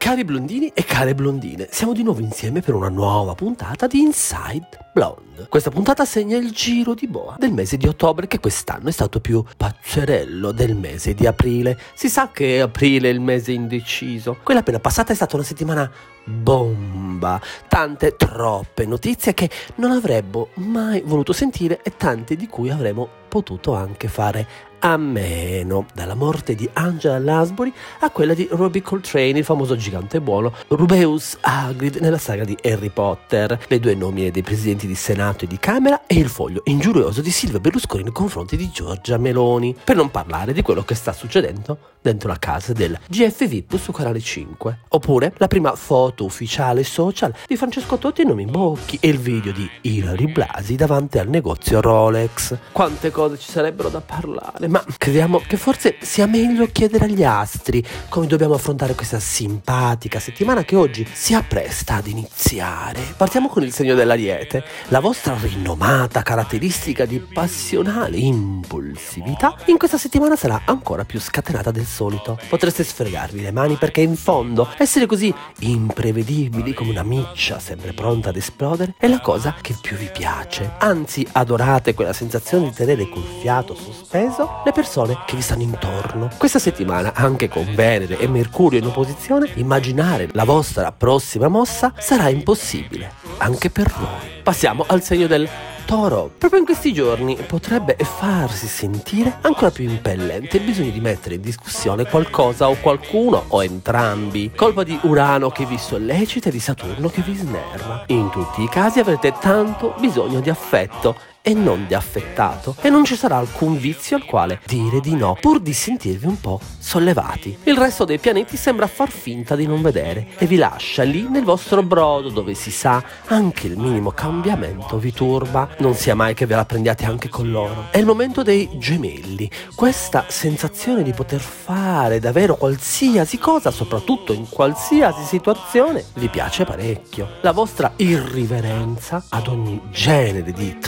Cari blondini e care blondine, siamo di nuovo insieme per una nuova puntata di Inside Blonde. Questa puntata segna il giro di boa del mese di ottobre che quest'anno è stato più pazzerello del mese di aprile. Si sa che aprile è il mese indeciso. Quella appena passata è stata una settimana bomba, tante troppe notizie che non avremmo mai voluto sentire e tante di cui avremmo potuto anche fare a meno, dalla morte di Angela Lansbury a quella di Robbie Coltrane, il famoso gigante buono Rubeus Hagrid nella saga di Harry Potter, le due nomine dei presidenti di Senato e di Camera e il foglio ingiurioso di Silvia Berlusconi nei confronti di Giorgia Meloni, per non parlare di quello che sta succedendo dentro la casa del GF VIP su Canale 5, oppure la prima foto ufficiale social di Francesco Totti e Nomi Bocchi e il video di Ilari Blasi davanti al negozio Rolex. Quante cose ci sarebbero da parlare, ma crediamo che forse sia meglio chiedere agli astri come dobbiamo affrontare questa simpatica settimana che oggi si appresta ad iniziare. Partiamo con il segno dell'ariete, la vostra rinomata caratteristica di passionale impulsività in questa settimana sarà ancora più scatenata del solito. Potreste sfregarvi le mani perché in fondo essere così imprevedibili come una miccia sempre pronta ad esplodere è la cosa che più vi piace. Anzi, adorate quella sensazione di tenere col fiato sospeso le persone che vi stanno intorno. Questa settimana, anche con Venere e Mercurio in opposizione, immaginare la vostra prossima mossa sarà impossibile, anche per voi. Passiamo al segno del Toro, proprio in questi giorni potrebbe farsi sentire ancora più impellente il bisogno di mettere in discussione qualcosa o qualcuno o entrambi. Colpa di Urano che vi sollecita e di Saturno che vi snerva. In tutti i casi avrete tanto bisogno di affetto e non di affettato e non ci sarà alcun vizio al quale dire di no pur di sentirvi un po' sollevati. Il resto dei pianeti sembra far finta di non vedere e vi lascia lì nel vostro brodo dove si sa anche il minimo cambiamento vi turba. Non sia mai che ve la prendiate anche con loro. È il momento dei gemelli. Questa sensazione di poter fare davvero qualsiasi cosa, soprattutto in qualsiasi situazione, vi piace parecchio. La vostra irriverenza ad ogni genere di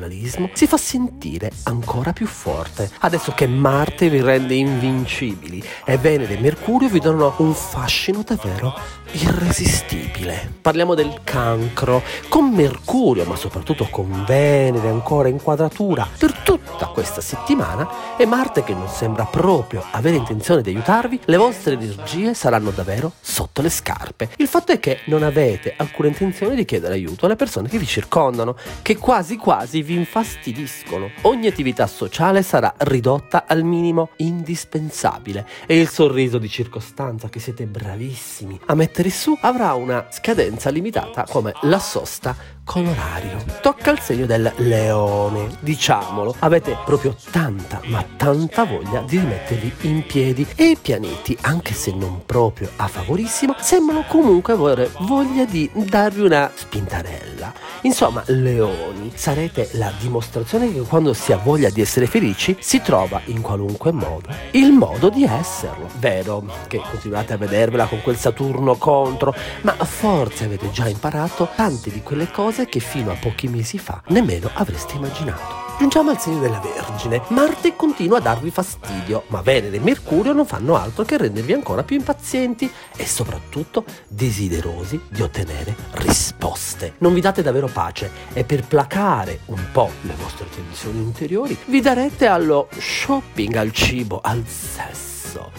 tradizionalismo si fa sentire ancora più forte. Adesso che Marte vi rende invincibili e Venere e Mercurio vi danno un fascino davvero irresistibile. Parliamo del cancro, con Mercurio, ma soprattutto con Venere ancora in quadratura per tutta questa settimana e Marte che non sembra proprio avere intenzione di aiutarvi, le vostre energie saranno davvero sotto le scarpe. Il fatto è che non avete alcuna intenzione di chiedere aiuto alle persone che vi circondano, che quasi quasi vi infastidiscono. Ogni attività sociale sarà ridotta al minimo indispensabile e il sorriso di circostanza che siete bravissimi a mettere su avrà una scadenza limitata come la sosta con orario. Tocca il segno del leone, diciamolo, avete proprio tanta, ma tanta voglia di rimettervi in piedi e i pianeti, anche se non proprio a favorissimo, sembrano comunque avere voglia di darvi una spintarella. Insomma, leoni, sarete la dimostrazione che quando si ha voglia di essere felici si trova in qualunque modo il modo di esserlo. Vero che continuate a vedervela con quel Saturno contro, ma forse avete già imparato tante di quelle cose che fino a pochi mesi fa nemmeno avreste immaginato. Giungiamo al segno della Vergine. Marte continua a darvi fastidio, ma Venere e Mercurio non fanno altro che rendervi ancora più impazienti e soprattutto desiderosi di ottenere risposte. Non vi date davvero pace e per placare un po' le vostre tensioni interiori vi darete allo shopping, al cibo, al sesso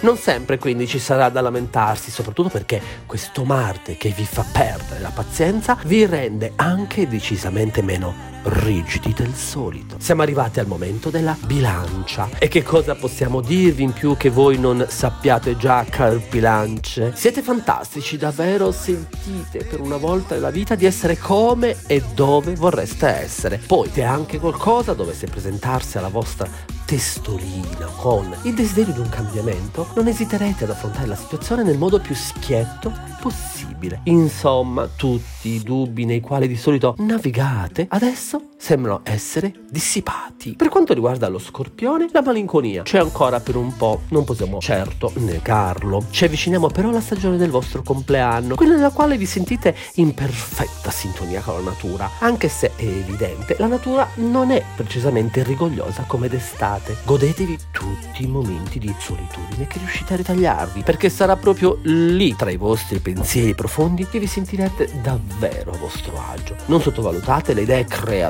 non sempre quindi ci sarà da lamentarsi, soprattutto perché questo Marte che vi fa perdere la pazienza vi rende anche decisamente meno rigidi del solito. Siamo arrivati al momento della bilancia. E che cosa possiamo dirvi in più che voi non sappiate già, car bilance? Siete fantastici, davvero sentite per una volta nella vita di essere come e dove vorreste essere. Poi c'è anche qualcosa dovesse presentarsi alla vostra testolina con il desiderio di un cambiamento, non esiterete ad affrontare la situazione nel modo più schietto possibile. Insomma, tutti i dubbi nei quali di solito navigate, adesso adesso sembrano essere dissipati. Per quanto riguarda lo scorpione, la malinconia c'è ancora per un po', non possiamo certo negarlo. Ci avviciniamo però alla stagione del vostro compleanno, quella nella quale vi sentite in perfetta sintonia con la natura, anche se è evidente, la natura non è precisamente rigogliosa come d'estate. Godetevi tutti i momenti di solitudine che riuscite a ritagliarvi, perché sarà proprio lì, tra i vostri pensieri profondi, che vi sentirete davvero a vostro agio. Non sottovalutate le idee creative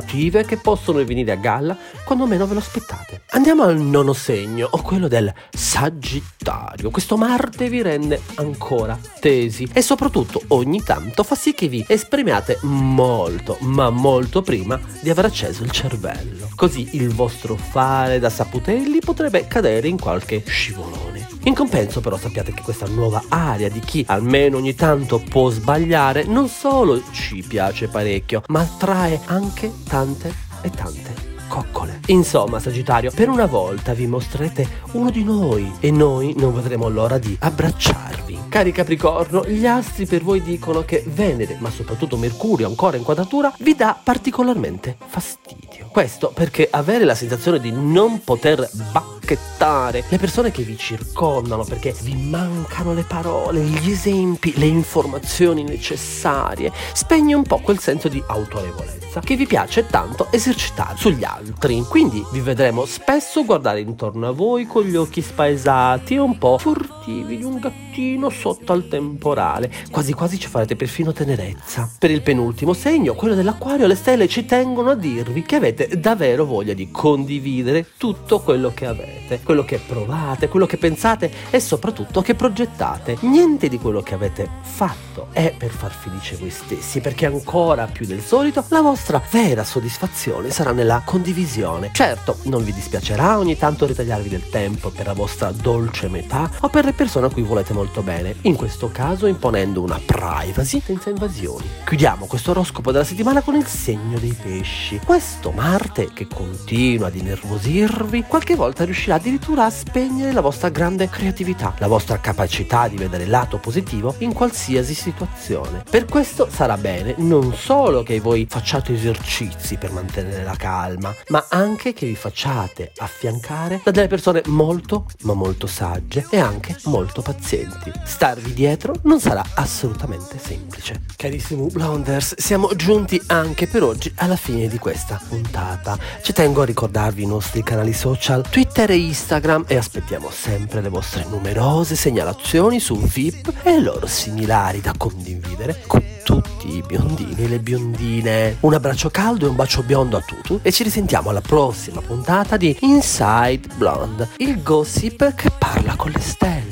che possono venire a galla quando meno ve lo aspettate. Andiamo al nono segno, o quello del Sagittario. Questo Marte vi rende ancora tesi e soprattutto ogni tanto fa sì che vi esprimiate molto, ma molto prima di aver acceso il cervello. Così il vostro fare da saputelli potrebbe cadere in qualche scivolone. In compenso però sappiate che questa nuova area di chi almeno ogni tanto può sbagliare non solo ci piace parecchio, ma attrae anche tante e tante coccole. Insomma, Sagittario, per una volta vi mostrerete uno di noi e noi non vedremo l'ora di abbracciarvi. Cari Capricorno, gli astri per voi dicono che Venere, ma soprattutto Mercurio ancora in quadratura, vi dà particolarmente fastidio. Questo perché avere la sensazione di non poter bacchettare le persone che vi circondano, perché vi mancano le parole, gli esempi, le informazioni necessarie, spegne un po' quel senso di autorevolezza che vi piace tanto esercitare sugli altri. Quindi vi vedremo spesso guardare intorno a voi con gli occhi spaesati e un po' furtivi di un gattino sotto al temporale. Quasi quasi ci farete perfino tenerezza. Per il penultimo segno, quello dell'acquario, le stelle ci tengono a dirvi che avete davvero voglia di condividere tutto quello che avete, quello che provate, quello che pensate e soprattutto che progettate. Niente di quello che avete fatto è per far felice voi stessi, perché ancora più del solito la vostra vostra vera soddisfazione sarà nella condivisione. Certo, non vi dispiacerà ogni tanto ritagliarvi del tempo per la vostra dolce metà o per le persone a cui volete molto bene, in questo caso imponendo una privacy senza invasioni. Chiudiamo questo oroscopo della settimana con il segno dei pesci. Questo Marte che continua ad innervosirvi, qualche volta riuscirà addirittura a spegnere la vostra grande creatività, la vostra capacità di vedere il lato positivo in qualsiasi situazione. Per questo sarà bene non solo che voi facciate esercizi per mantenere la calma, ma anche che vi facciate affiancare da delle persone molto, ma molto sagge e anche molto pazienti. Starvi dietro non sarà assolutamente semplice. Carissimi Blonders, siamo giunti anche per oggi alla fine di questa puntata. Ci tengo a ricordarvi i nostri canali social Twitter e Instagram e aspettiamo sempre le vostre numerose segnalazioni su VIP e loro similari da condividere con tutti i biondini e le biondine. Un abbraccio caldo e un bacio biondo a tutti e ci risentiamo alla prossima puntata di Inside Blonde, il gossip che parla con le stelle.